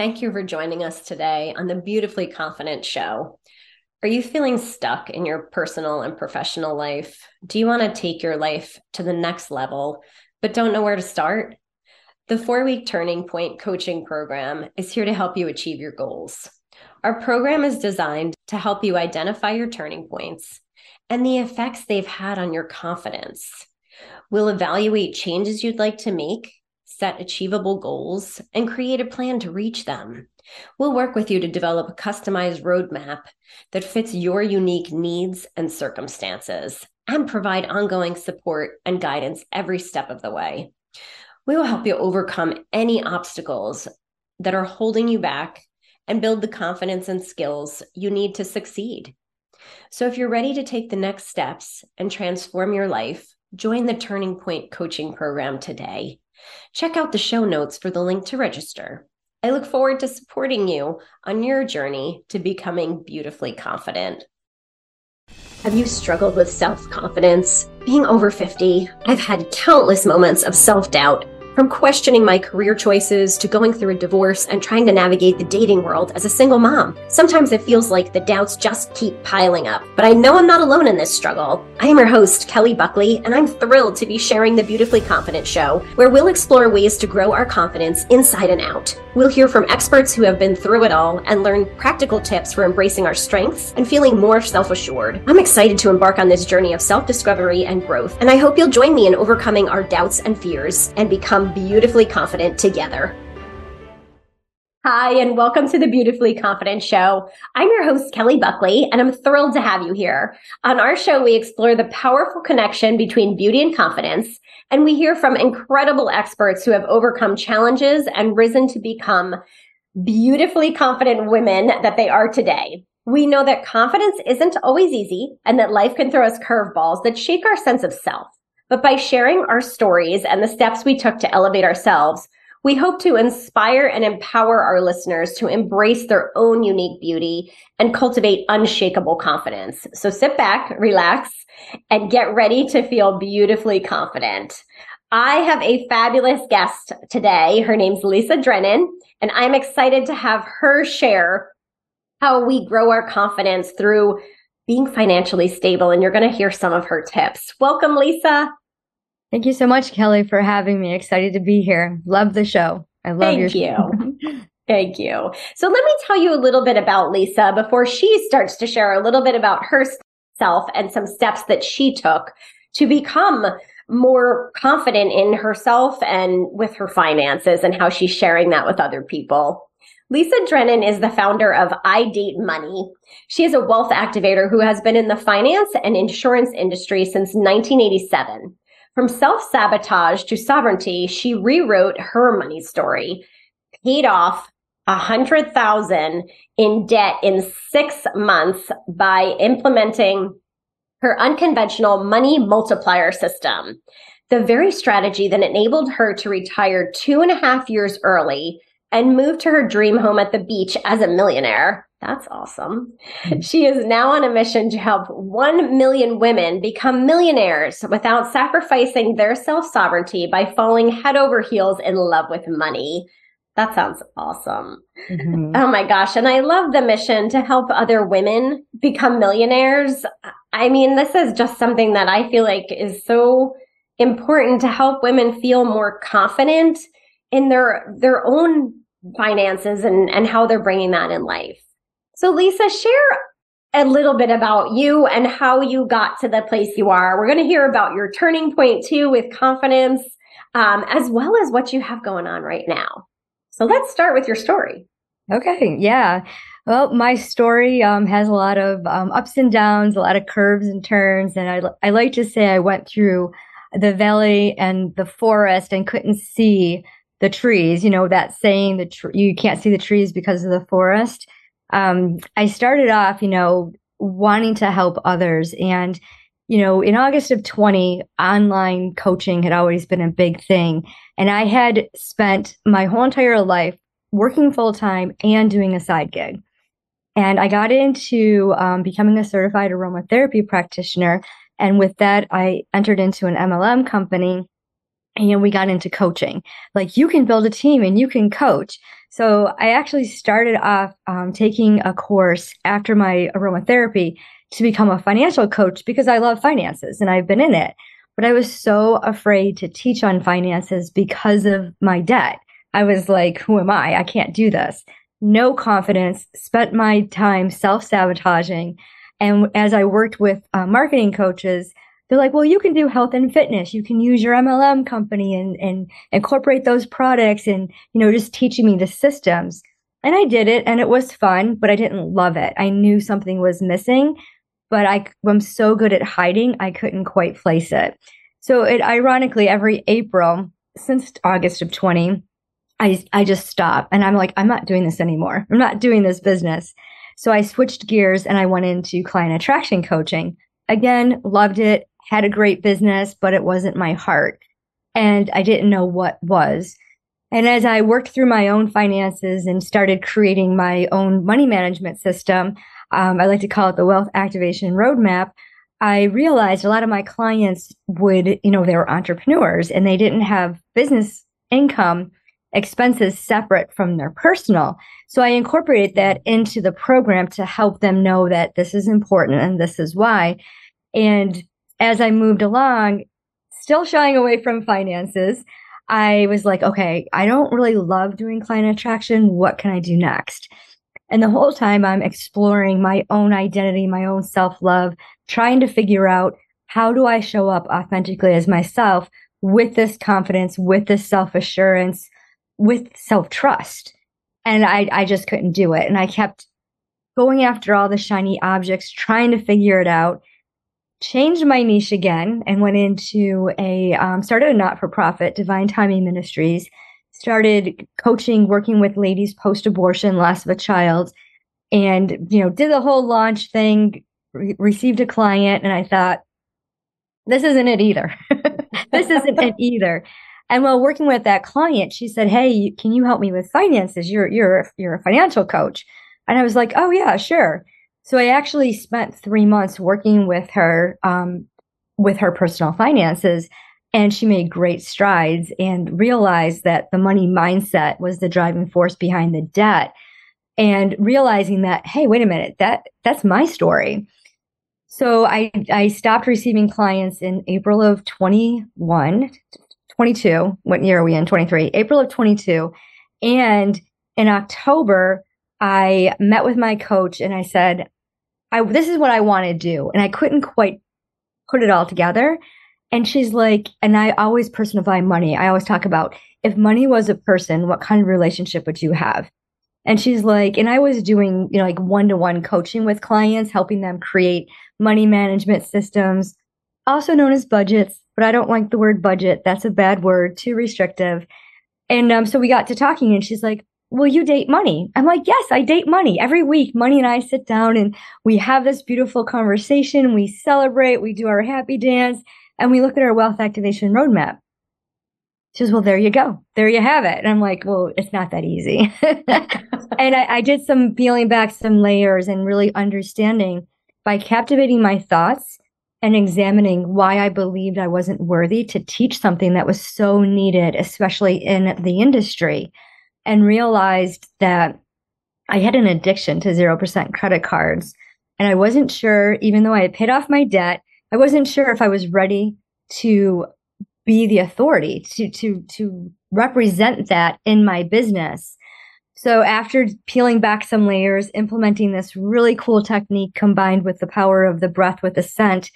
Thank you for joining us today on the Beautifully Confident Show. Are you feeling stuck in your personal and professional life? Do you want to take your life to the next level, but don't know where to start? The four week Turning Point coaching program is here to help you achieve your goals. Our program is designed to help you identify your turning points and the effects they've had on your confidence. We'll evaluate changes you'd like to make set achievable goals, and create a plan to reach them. We'll work with you to develop a customized roadmap that fits your unique needs and circumstances and provide ongoing support and guidance every step of the way. We will help you overcome any obstacles that are holding you back and build the confidence and skills you need to succeed. So, if you're ready to take the next steps and transform your life, join the Turning Point Coaching Program today. Check out the show notes for the link to register. I look forward to supporting you on your journey to becoming beautifully confident. Have you struggled with self confidence? Being over 50, I've had countless moments of self doubt from questioning my career choices to going through a divorce and trying to navigate the dating world as a single mom. Sometimes it feels like the doubts just keep piling up, but I know I'm not alone in this struggle. I am your host, Kelly Buckley, and I'm thrilled to be sharing the Beautifully Confident Show, where we'll explore ways to grow our confidence inside and out. We'll hear from experts who have been through it all and learn practical tips for embracing our strengths and feeling more self assured. I'm excited to embark on this journey of self discovery and growth, and I hope you'll join me in overcoming our doubts and fears and become beautifully confident together. Hi, and welcome to the Beautifully Confident Show. I'm your host, Kelly Buckley, and I'm thrilled to have you here. On our show, we explore the powerful connection between beauty and confidence, and we hear from incredible experts who have overcome challenges and risen to become beautifully confident women that they are today. We know that confidence isn't always easy and that life can throw us curveballs that shake our sense of self. But by sharing our stories and the steps we took to elevate ourselves, we hope to inspire and empower our listeners to embrace their own unique beauty and cultivate unshakable confidence. So sit back, relax, and get ready to feel beautifully confident. I have a fabulous guest today. Her name's Lisa Drennon, and I'm excited to have her share how we grow our confidence through being financially stable. And you're going to hear some of her tips. Welcome, Lisa. Thank you so much, Kelly, for having me. Excited to be here. Love the show. I love Thank your you. Thank you. So let me tell you a little bit about Lisa before she starts to share a little bit about herself and some steps that she took to become more confident in herself and with her finances and how she's sharing that with other people. Lisa Drennon is the founder of I Date Money. She is a wealth activator who has been in the finance and insurance industry since 1987. From self sabotage to sovereignty, she rewrote her money story, paid off a hundred thousand in debt in six months by implementing her unconventional money multiplier system. The very strategy that enabled her to retire two and a half years early and move to her dream home at the beach as a millionaire. That's awesome. Hmm. She is now on a mission to help 1 million women become millionaires without sacrificing their self sovereignty by falling head over heels in love with money. That sounds awesome. Mm-hmm. Oh my gosh. And I love the mission to help other women become millionaires. I mean, this is just something that I feel like is so important to help women feel more confident in their, their own finances and, and how they're bringing that in life. So, Lisa, share a little bit about you and how you got to the place you are. We're going to hear about your turning point too with confidence, um, as well as what you have going on right now. So, let's start with your story. Okay. Yeah. Well, my story um, has a lot of um, ups and downs, a lot of curves and turns. And I, I like to say I went through the valley and the forest and couldn't see the trees. You know, that saying that tr- you can't see the trees because of the forest um, I started off, you know, wanting to help others. And, you know, in August of 20, online coaching had always been a big thing. And I had spent my whole entire life working full time and doing a side gig. And I got into um, becoming a certified aromatherapy practitioner. And with that, I entered into an MLM company and we got into coaching. Like you can build a team and you can coach. So I actually started off um, taking a course after my aromatherapy to become a financial coach because I love finances and I've been in it. But I was so afraid to teach on finances because of my debt. I was like, who am I? I can't do this. No confidence, spent my time self sabotaging. And as I worked with uh, marketing coaches, they're like, well, you can do health and fitness. You can use your MLM company and, and incorporate those products and, you know, just teaching me the systems. And I did it and it was fun, but I didn't love it. I knew something was missing, but I, I'm so good at hiding, I couldn't quite place it. So it ironically, every April since August of 20, I, I just stop and I'm like, I'm not doing this anymore. I'm not doing this business. So I switched gears and I went into client attraction coaching. Again, loved it, had a great business, but it wasn't my heart. And I didn't know what was. And as I worked through my own finances and started creating my own money management system, um, I like to call it the wealth activation roadmap. I realized a lot of my clients would, you know, they were entrepreneurs and they didn't have business income expenses separate from their personal. So I incorporated that into the program to help them know that this is important and this is why. And as I moved along, still shying away from finances, I was like, okay, I don't really love doing client attraction. What can I do next? And the whole time I'm exploring my own identity, my own self love, trying to figure out how do I show up authentically as myself with this confidence, with this self assurance, with self trust. And I, I just couldn't do it. And I kept going after all the shiny objects, trying to figure it out changed my niche again and went into a um, started a not-for-profit divine timing ministries. Started coaching working with ladies post-abortion loss of a child and you know did the whole launch thing re- received a client and i thought this isn't it either. This isn't it either. And while working with that client she said hey can you help me with finances? You're you're you're a financial coach. And i was like oh yeah sure so I actually spent three months working with her, um, with her personal finances, and she made great strides and realized that the money mindset was the driving force behind the debt. And realizing that, hey, wait a minute, that that's my story. So I I stopped receiving clients in April of 21, 22. What year are we in? 23. April of 22. And in October, I met with my coach and I said, I this is what I want to do. And I couldn't quite put it all together. And she's like, and I always personify money. I always talk about if money was a person, what kind of relationship would you have? And she's like, and I was doing, you know, like one to one coaching with clients, helping them create money management systems, also known as budgets. But I don't like the word budget. That's a bad word, too restrictive. And um, so we got to talking, and she's like, will you date money? I'm like, yes, I date money. Every week, money and I sit down and we have this beautiful conversation. We celebrate, we do our happy dance, and we look at our wealth activation roadmap. She says, well, there you go. There you have it. And I'm like, well, it's not that easy. and I, I did some peeling back some layers and really understanding by captivating my thoughts and examining why I believed I wasn't worthy to teach something that was so needed, especially in the industry and realized that I had an addiction to 0% credit cards. And I wasn't sure, even though I had paid off my debt, I wasn't sure if I was ready to be the authority to, to, to represent that in my business. So after peeling back some layers, implementing this really cool technique combined with the power of the breath with the scent,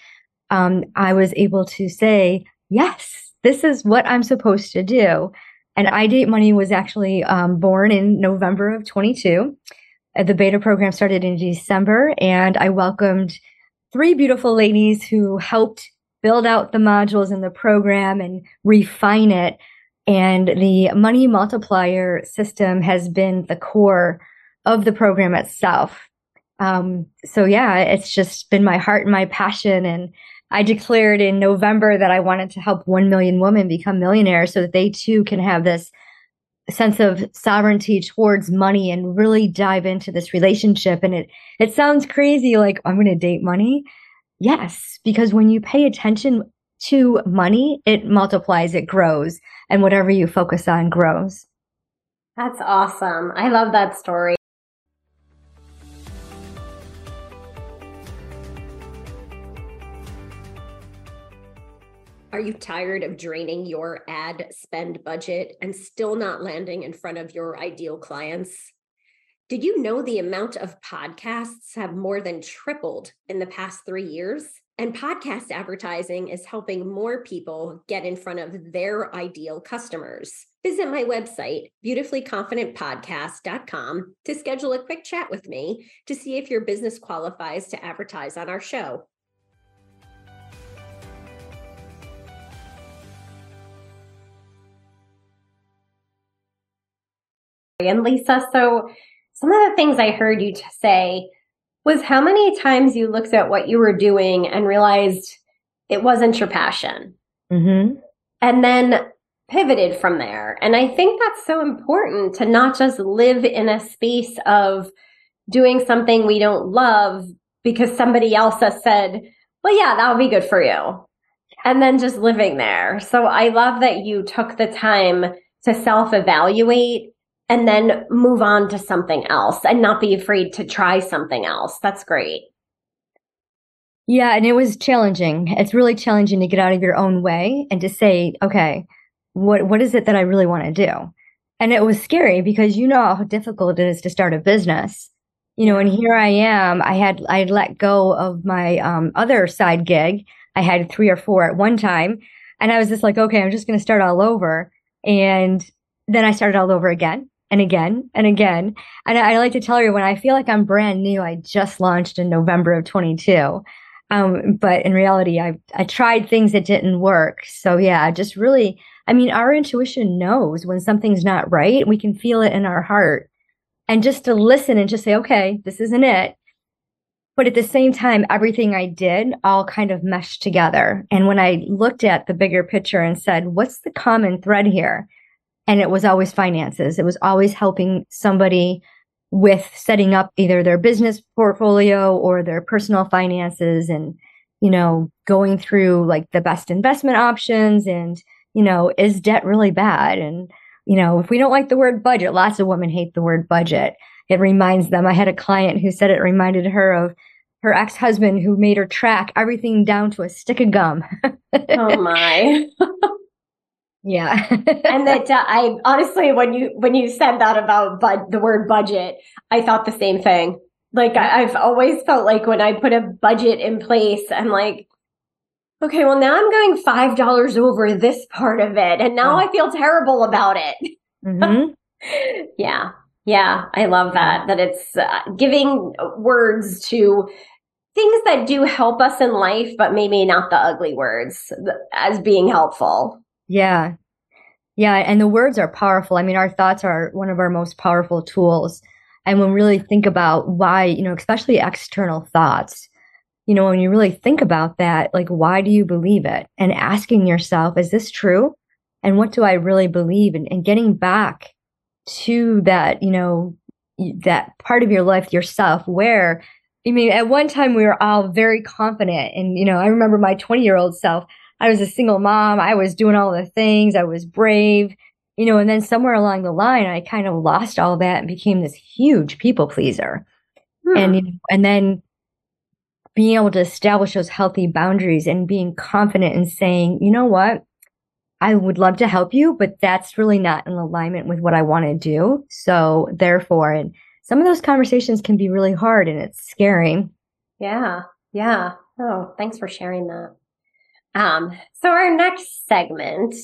um, I was able to say, yes, this is what I'm supposed to do. And I Date Money was actually um, born in November of 22. Uh, the beta program started in December, and I welcomed three beautiful ladies who helped build out the modules in the program and refine it. And the money multiplier system has been the core of the program itself. Um, so yeah, it's just been my heart and my passion. And I declared in November that I wanted to help 1 million women become millionaires so that they too can have this sense of sovereignty towards money and really dive into this relationship and it it sounds crazy like I'm going to date money. Yes, because when you pay attention to money, it multiplies, it grows, and whatever you focus on grows. That's awesome. I love that story. Are you tired of draining your ad spend budget and still not landing in front of your ideal clients? Did you know the amount of podcasts have more than tripled in the past three years? And podcast advertising is helping more people get in front of their ideal customers. Visit my website, beautifullyconfidentpodcast.com, to schedule a quick chat with me to see if your business qualifies to advertise on our show. And Lisa, so some of the things I heard you say was how many times you looked at what you were doing and realized it wasn't your passion. Mm-hmm. And then pivoted from there. And I think that's so important to not just live in a space of doing something we don't love because somebody else has said, well, yeah, that'll be good for you. And then just living there. So I love that you took the time to self evaluate and then move on to something else and not be afraid to try something else. That's great. Yeah, and it was challenging. It's really challenging to get out of your own way and to say, okay, what what is it that I really want to do? And it was scary because you know how difficult it is to start a business. You know, and here I am. I had I let go of my um, other side gig. I had three or four at one time, and I was just like, okay, I'm just going to start all over. And then I started all over again and again and again. And I, I like to tell you when I feel like I'm brand new, I just launched in November of 22. Um, but in reality, I I tried things that didn't work. So yeah, just really, I mean, our intuition knows when something's not right. We can feel it in our heart, and just to listen and just say, okay, this isn't it. But at the same time, everything I did all kind of meshed together. And when I looked at the bigger picture and said, what's the common thread here? And it was always finances. It was always helping somebody with setting up either their business portfolio or their personal finances and, you know, going through like the best investment options and, you know, is debt really bad? And, you know, if we don't like the word budget, lots of women hate the word budget. It reminds them. I had a client who said it reminded her of her ex husband who made her track everything down to a stick of gum. oh my. Yeah. and that uh, I honestly, when you when you said that about bud, the word budget, I thought the same thing. Like I, I've always felt like when I put a budget in place, I'm like, okay, well now I'm going five dollars over this part of it, and now I feel terrible about it. Mm-hmm. yeah, yeah, I love that. That it's uh, giving words to things that do help us in life, but maybe not the ugly words as being helpful. Yeah. Yeah. And the words are powerful. I mean, our thoughts are one of our most powerful tools. And when we really think about why, you know, especially external thoughts, you know, when you really think about that, like, why do you believe it? And asking yourself, is this true? And what do I really believe? And, and getting back to that, you know, that part of your life yourself where, I mean, at one time we were all very confident. And, you know, I remember my 20 year old self I was a single mom. I was doing all the things. I was brave, you know, and then somewhere along the line, I kind of lost all that and became this huge people pleaser. Hmm. And, and then being able to establish those healthy boundaries and being confident in saying, you know what? I would love to help you, but that's really not in alignment with what I want to do. So therefore, and some of those conversations can be really hard and it's scary. Yeah. Yeah. Oh, thanks for sharing that. Um, so our next segment,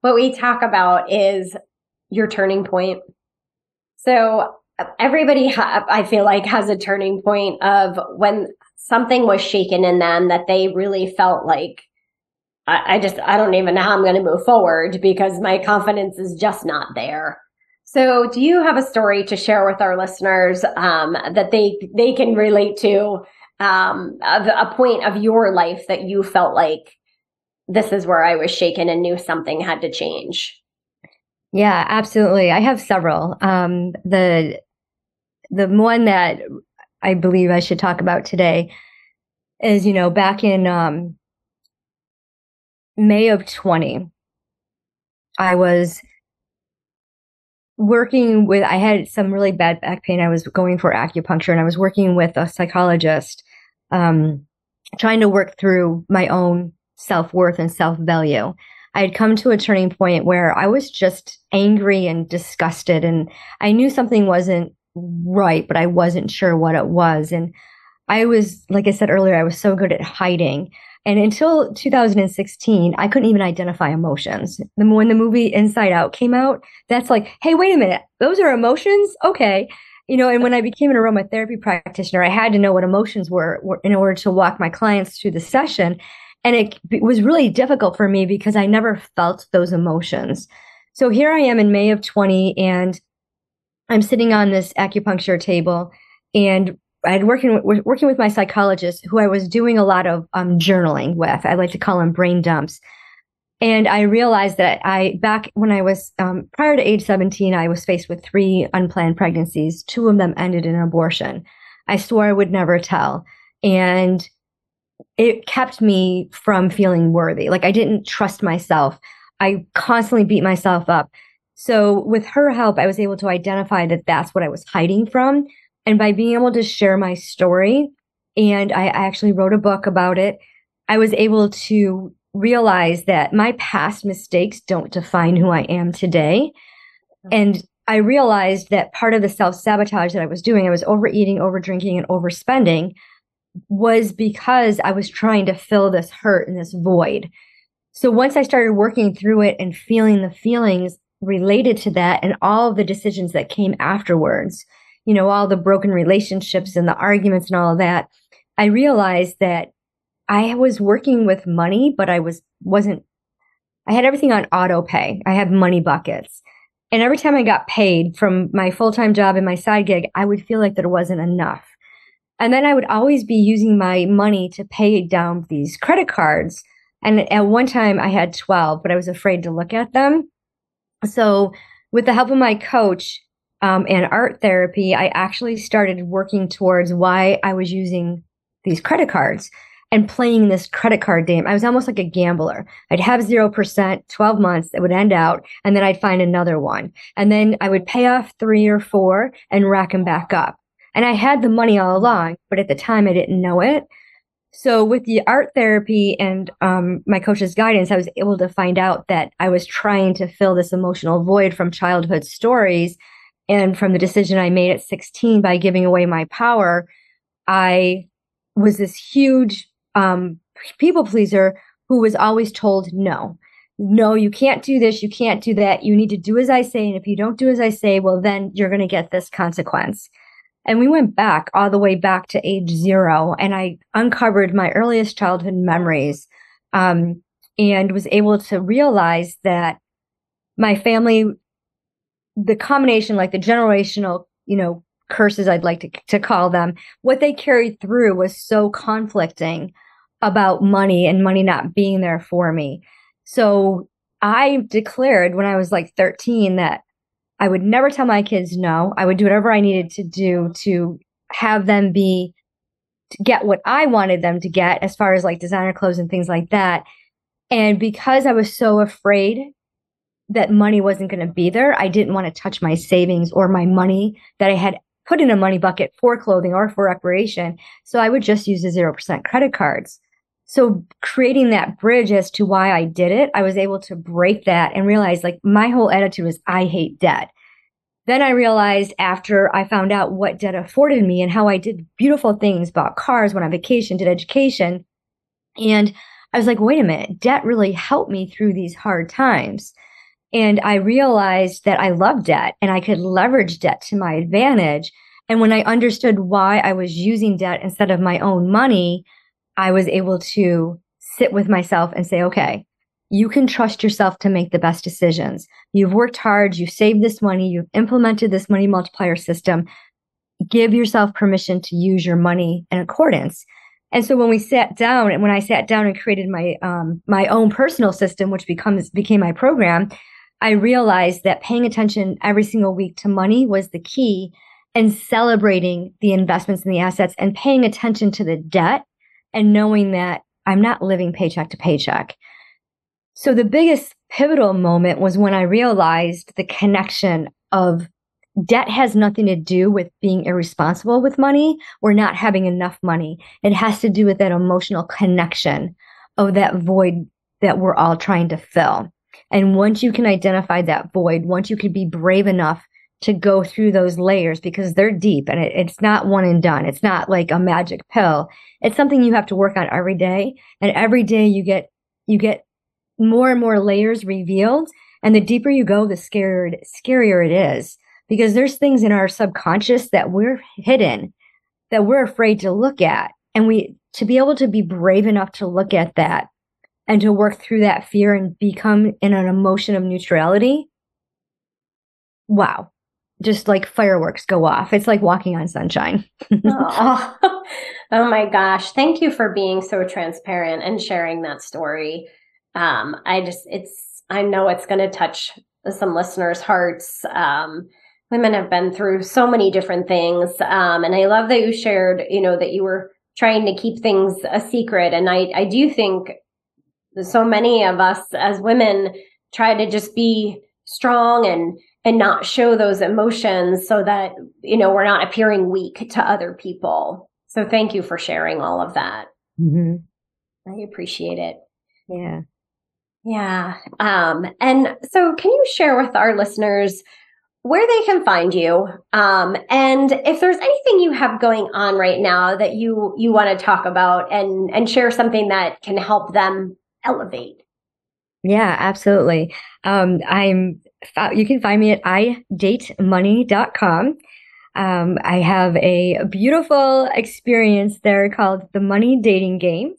what we talk about is your turning point. So everybody, ha- I feel like, has a turning point of when something was shaken in them that they really felt like, I, I just, I don't even know how I'm going to move forward because my confidence is just not there. So, do you have a story to share with our listeners um, that they they can relate to um, a, a point of your life that you felt like this is where I was shaken and knew something had to change. Yeah, absolutely. I have several. Um, the the one that I believe I should talk about today is, you know, back in um, May of 20, I was working with, I had some really bad back pain. I was going for acupuncture and I was working with a psychologist, um, trying to work through my own self worth and self value. I had come to a turning point where I was just angry and disgusted, and I knew something wasn't right, but I wasn't sure what it was. And I was, like I said earlier, I was so good at hiding. And until 2016, I couldn't even identify emotions. When the movie Inside Out came out, that's like, hey, wait a minute, those are emotions? Okay. You know, and when I became an aromatherapy practitioner, I had to know what emotions were, were in order to walk my clients through the session. And it, it was really difficult for me because I never felt those emotions. So here I am in May of 20, and I'm sitting on this acupuncture table and I had working working with my psychologist, who I was doing a lot of um, journaling with. I like to call them brain dumps. And I realized that I back when I was um, prior to age 17, I was faced with three unplanned pregnancies. Two of them ended in abortion. I swore I would never tell, and it kept me from feeling worthy. Like I didn't trust myself. I constantly beat myself up. So with her help, I was able to identify that that's what I was hiding from. And by being able to share my story, and I actually wrote a book about it, I was able to realize that my past mistakes don't define who I am today. Mm-hmm. And I realized that part of the self sabotage that I was doing, I was overeating, over drinking, and overspending, was because I was trying to fill this hurt and this void. So once I started working through it and feeling the feelings related to that and all of the decisions that came afterwards, you know, all the broken relationships and the arguments and all of that, I realized that I was working with money, but I was, wasn't, I had everything on auto pay. I had money buckets. And every time I got paid from my full time job and my side gig, I would feel like there wasn't enough. And then I would always be using my money to pay down these credit cards. And at one time I had 12, but I was afraid to look at them. So, with the help of my coach, um, and art therapy, I actually started working towards why I was using these credit cards and playing this credit card game. I was almost like a gambler. I'd have 0%, 12 months, it would end out, and then I'd find another one. And then I would pay off three or four and rack them back up. And I had the money all along, but at the time I didn't know it. So with the art therapy and um, my coach's guidance, I was able to find out that I was trying to fill this emotional void from childhood stories and from the decision I made at 16 by giving away my power, I was this huge um, people pleaser who was always told no. No, you can't do this. You can't do that. You need to do as I say. And if you don't do as I say, well, then you're going to get this consequence. And we went back all the way back to age zero. And I uncovered my earliest childhood memories um, and was able to realize that my family the combination, like the generational, you know, curses, I'd like to, to call them, what they carried through was so conflicting about money and money not being there for me. So I declared when I was like 13 that I would never tell my kids no. I would do whatever I needed to do to have them be, to get what I wanted them to get as far as like designer clothes and things like that. And because I was so afraid that money wasn't going to be there, I didn't want to touch my savings or my money that I had put in a money bucket for clothing or for recreation. So I would just use the 0% credit cards. So creating that bridge as to why I did it, I was able to break that and realize like my whole attitude was I hate debt. Then I realized after I found out what debt afforded me and how I did beautiful things, bought cars, went on vacation, did education. And I was like, wait a minute, debt really helped me through these hard times. And I realized that I loved debt and I could leverage debt to my advantage. And when I understood why I was using debt instead of my own money, I was able to sit with myself and say, okay, you can trust yourself to make the best decisions. You've worked hard, you've saved this money, you've implemented this money multiplier system. Give yourself permission to use your money in accordance. And so when we sat down and when I sat down and created my um, my own personal system, which becomes became my program, I realized that paying attention every single week to money was the key and celebrating the investments and the assets and paying attention to the debt and knowing that I'm not living paycheck to paycheck. So the biggest pivotal moment was when I realized the connection of debt has nothing to do with being irresponsible with money or not having enough money. It has to do with that emotional connection of that void that we're all trying to fill. And once you can identify that void, once you can be brave enough to go through those layers because they're deep and it, it's not one and done. It's not like a magic pill. It's something you have to work on every day. And every day you get, you get more and more layers revealed. And the deeper you go, the scarier, scarier it is because there's things in our subconscious that we're hidden that we're afraid to look at. And we, to be able to be brave enough to look at that and to work through that fear and become in an emotion of neutrality. Wow. Just like fireworks go off. It's like walking on sunshine. oh. my gosh. Thank you for being so transparent and sharing that story. Um, I just, it's, I know it's going to touch some listeners' hearts. Um, women have been through so many different things. Um, and I love that you shared, you know, that you were trying to keep things a secret. And I, I do think so many of us as women try to just be strong and and not show those emotions so that you know we're not appearing weak to other people. So thank you for sharing all of that. Mm-hmm. i appreciate it. Yeah. Yeah um and so can you share with our listeners where they can find you? Um, and if there's anything you have going on right now that you you want to talk about and and share something that can help them elevate. Yeah, absolutely. Um, I'm, you can find me at idatemoney.com. Um, I have a beautiful experience there called the Money Dating Game.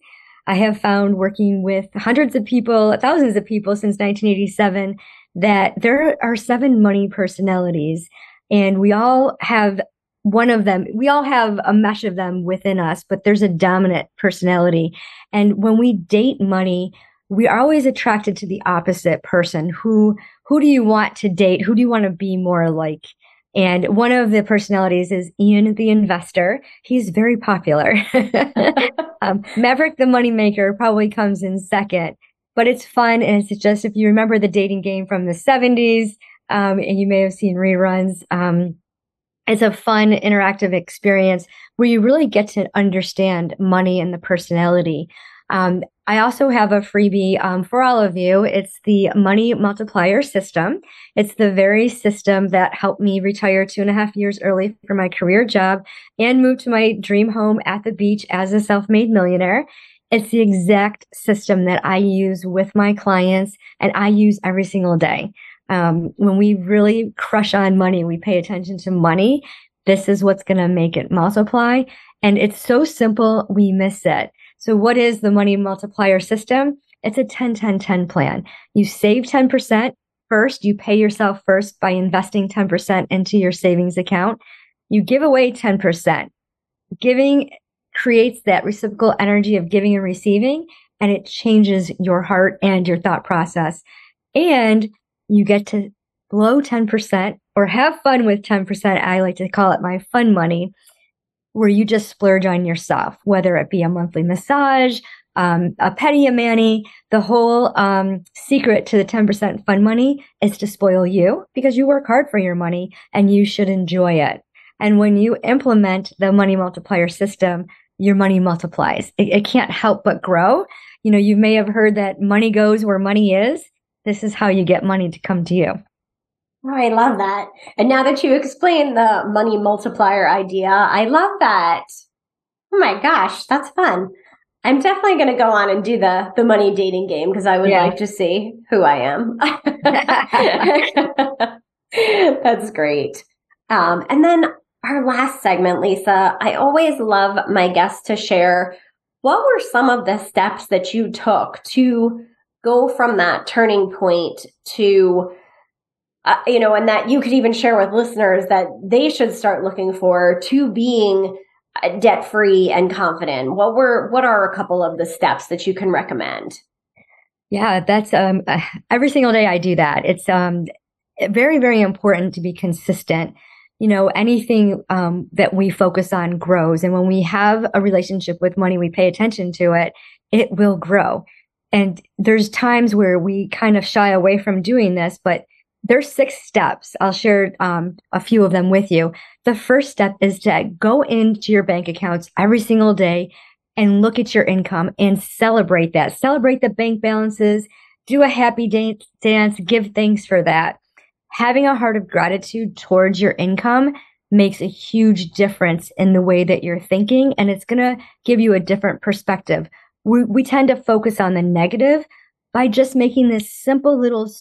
I have found working with hundreds of people, thousands of people since 1987, that there are seven money personalities, and we all have one of them. We all have a mesh of them within us, but there's a dominant personality. And when we date money, we are always attracted to the opposite person. Who who do you want to date? Who do you want to be more like? And one of the personalities is Ian the investor. He's very popular. um, Maverick the moneymaker probably comes in second, but it's fun. And it's just, if you remember the dating game from the 70s, um, and you may have seen reruns, um, it's a fun interactive experience where you really get to understand money and the personality. Um, I also have a freebie um, for all of you. It's the money multiplier system. It's the very system that helped me retire two and a half years early from my career job and move to my dream home at the beach as a self made millionaire. It's the exact system that I use with my clients and I use every single day. Um, when we really crush on money, we pay attention to money. This is what's going to make it multiply. And it's so simple, we miss it. So what is the money multiplier system? It's a 10 10 10 plan. You save 10% first, you pay yourself first by investing 10% into your savings account. You give away 10%. Giving creates that reciprocal energy of giving and receiving, and it changes your heart and your thought process. And you get to blow 10% or have fun with 10%. I like to call it my fun money, where you just splurge on yourself, whether it be a monthly massage, um, a petty a mani. The whole um, secret to the 10% fun money is to spoil you because you work hard for your money and you should enjoy it. And when you implement the money multiplier system, your money multiplies. It, it can't help but grow. You know, you may have heard that money goes where money is. This is how you get money to come to you. Oh, I love that. And now that you explained the money multiplier idea, I love that. Oh my gosh, that's fun. I'm definitely going to go on and do the the money dating game because I would yeah. like to see who I am. that's great. Um, and then our last segment, Lisa, I always love my guests to share what were some of the steps that you took to go from that turning point to uh, you know and that you could even share with listeners that they should start looking for to being uh, debt free and confident. What were what are a couple of the steps that you can recommend? Yeah that's um uh, every single day i do that. It's um very very important to be consistent. You know anything um, that we focus on grows and when we have a relationship with money we pay attention to it it will grow And there's times where we kind of shy away from doing this, but there's six steps. I'll share um, a few of them with you. The first step is to go into your bank accounts every single day and look at your income and celebrate that. Celebrate the bank balances, do a happy dance, give thanks for that. Having a heart of gratitude towards your income makes a huge difference in the way that you're thinking, and it's going to give you a different perspective. We, we tend to focus on the negative by just making this simple little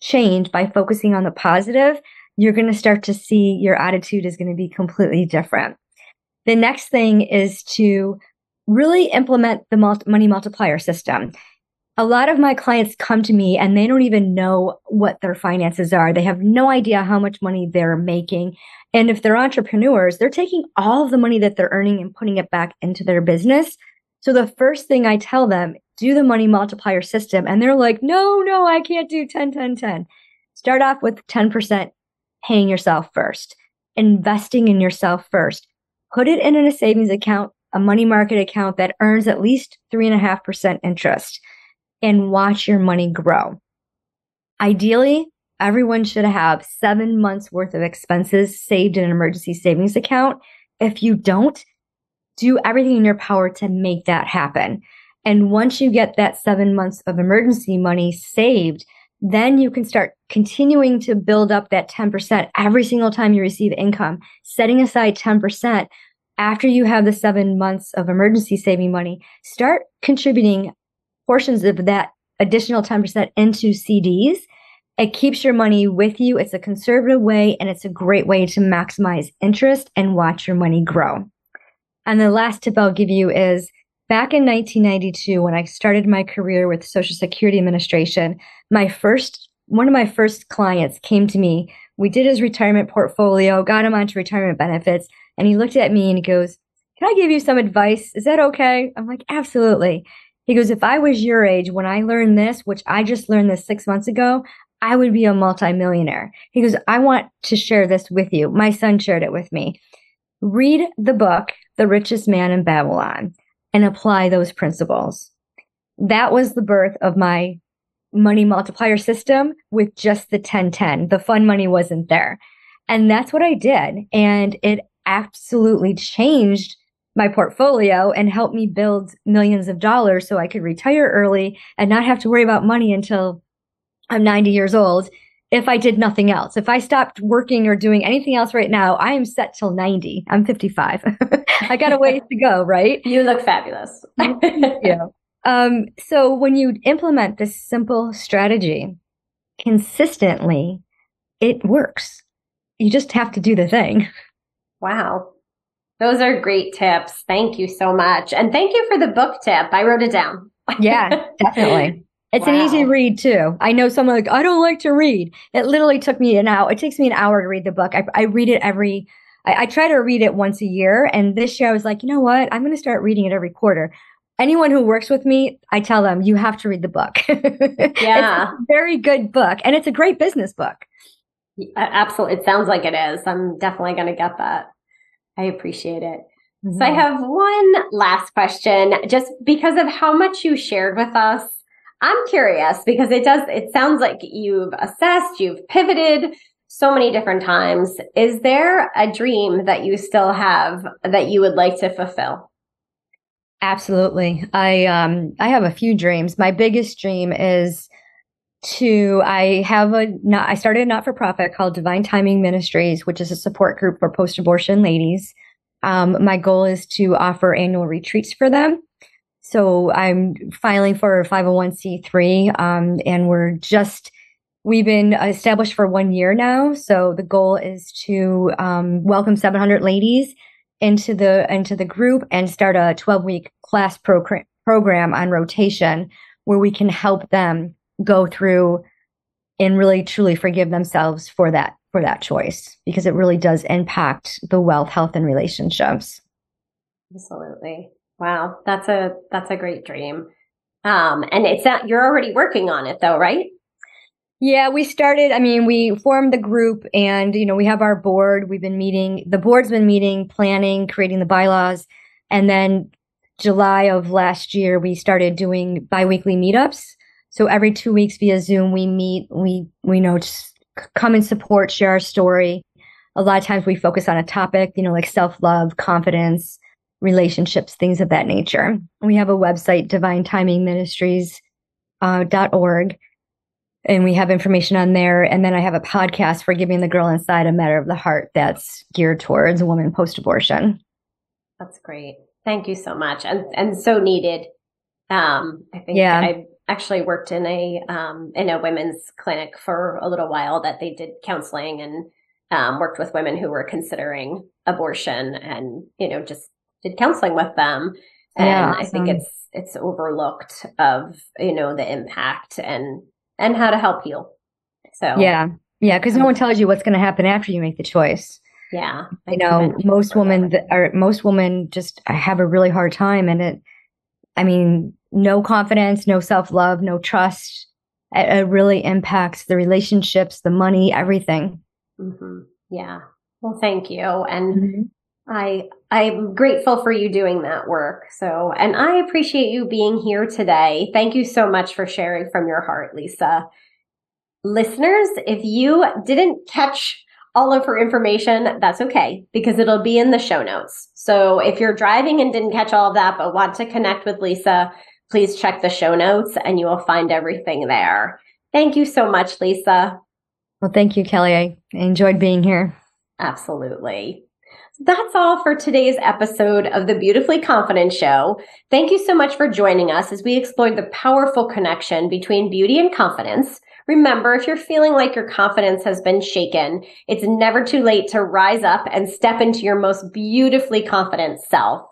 change by focusing on the positive. You're going to start to see your attitude is going to be completely different. The next thing is to really implement the money multiplier system. A lot of my clients come to me and they don't even know what their finances are. They have no idea how much money they're making. And if they're entrepreneurs, they're taking all of the money that they're earning and putting it back into their business. So the first thing I tell them, do the money multiplier system. And they're like, no, no, I can't do 10, 10, 10. Start off with 10% paying yourself first, investing in yourself first. Put it in a savings account a money market account that earns at least 3.5% interest and watch your money grow. Ideally, everyone should have seven months worth of expenses saved in an emergency savings account. If you don't, do everything in your power to make that happen. And once you get that seven months of emergency money saved, then you can start continuing to build up that 10% every single time you receive income, setting aside 10% after you have the seven months of emergency saving money, start contributing portions of that additional 10% into CDs. It keeps your money with you. It's a conservative way and it's a great way to maximize interest and watch your money grow. And the last tip I'll give you is back in 1992, when I started my career with Social Security Administration, my first, one of my first clients came to me. We did his retirement portfolio, got him onto retirement benefits, and he looked at me and he goes, Can I give you some advice? Is that okay? I'm like, Absolutely. He goes, If I was your age when I learned this, which I just learned this six months ago, I would be a multimillionaire. He goes, I want to share this with you. My son shared it with me. Read the book, The Richest Man in Babylon, and apply those principles. That was the birth of my money multiplier system with just the 1010. The fun money wasn't there. And that's what I did. And it absolutely changed my portfolio and helped me build millions of dollars so I could retire early and not have to worry about money until I'm 90 years old if I did nothing else. If I stopped working or doing anything else right now, I am set till 90. I'm 55. I got a ways to go, right? You look fabulous. yeah. Um, so when you implement this simple strategy consistently, it works. You just have to do the thing. Wow. Those are great tips. Thank you so much. And thank you for the book tip. I wrote it down. yeah, definitely. It's wow. an easy read too. I know someone like, I don't like to read. It literally took me an hour. It takes me an hour to read the book. I, I read it every, I, I try to read it once a year. And this year I was like, you know what? I'm going to start reading it every quarter. Anyone who works with me, I tell them, you have to read the book. Yeah. very good book. And it's a great business book. Absolutely. It sounds like it is. I'm definitely going to get that. I appreciate it. Mm-hmm. So I mm-hmm. have one last question just because of how much you shared with us. I'm curious because it does, it sounds like you've assessed, you've pivoted so many different times. Is there a dream that you still have that you would like to fulfill? Absolutely. I um I have a few dreams. My biggest dream is to I have a not I started a not for profit called Divine Timing Ministries, which is a support group for post abortion ladies. Um, my goal is to offer annual retreats for them. So I'm filing for a 501c3, um, and we're just we've been established for one year now. So the goal is to um, welcome 700 ladies into the into the group and start a 12 week class pro- program on rotation where we can help them go through and really truly forgive themselves for that for that choice because it really does impact the wealth health and relationships absolutely wow that's a that's a great dream um and it's that you're already working on it though right yeah we started i mean we formed the group and you know we have our board we've been meeting the board's been meeting planning creating the bylaws and then July of last year, we started doing biweekly meetups. So every two weeks via Zoom, we meet, we, we know, just come and support, share our story. A lot of times we focus on a topic, you know, like self love, confidence, relationships, things of that nature. We have a website, Divine Timing Ministries uh, .org, and we have information on there. And then I have a podcast for giving the girl inside a matter of the heart that's geared towards a woman post abortion. That's great. Thank you so much, and and so needed. Um, I think yeah. I actually worked in a um, in a women's clinic for a little while that they did counseling and um, worked with women who were considering abortion and you know just did counseling with them. And yeah, I think it's it's overlooked of you know the impact and and how to help heal. So yeah, yeah, because no one tells you what's going to happen after you make the choice. Yeah, you know, most women that are most women just have a really hard time, and it. I mean, no confidence, no self love, no trust. It, it, really impacts the relationships, the money, everything. Mm-hmm. Yeah. Well, thank you, and mm-hmm. I I'm grateful for you doing that work. So, and I appreciate you being here today. Thank you so much for sharing from your heart, Lisa. Listeners, if you didn't catch all of her information, that's okay because it'll be in the show notes. So if you're driving and didn't catch all of that but want to connect with Lisa, please check the show notes and you will find everything there. Thank you so much, Lisa. Well, thank you, Kelly. I enjoyed being here. Absolutely. That's all for today's episode of the Beautifully Confident Show. Thank you so much for joining us as we explored the powerful connection between beauty and confidence. Remember, if you're feeling like your confidence has been shaken, it's never too late to rise up and step into your most beautifully confident self.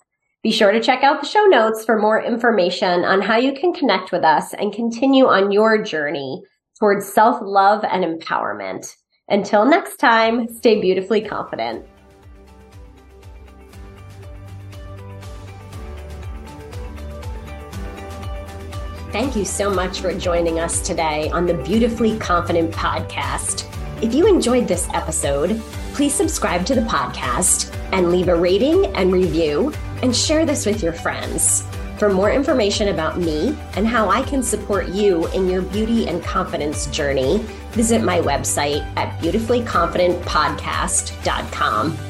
Be sure to check out the show notes for more information on how you can connect with us and continue on your journey towards self love and empowerment. Until next time, stay beautifully confident. Thank you so much for joining us today on the Beautifully Confident podcast. If you enjoyed this episode, please subscribe to the podcast and leave a rating and review and share this with your friends. For more information about me and how I can support you in your beauty and confidence journey, visit my website at beautifullyconfidentpodcast.com.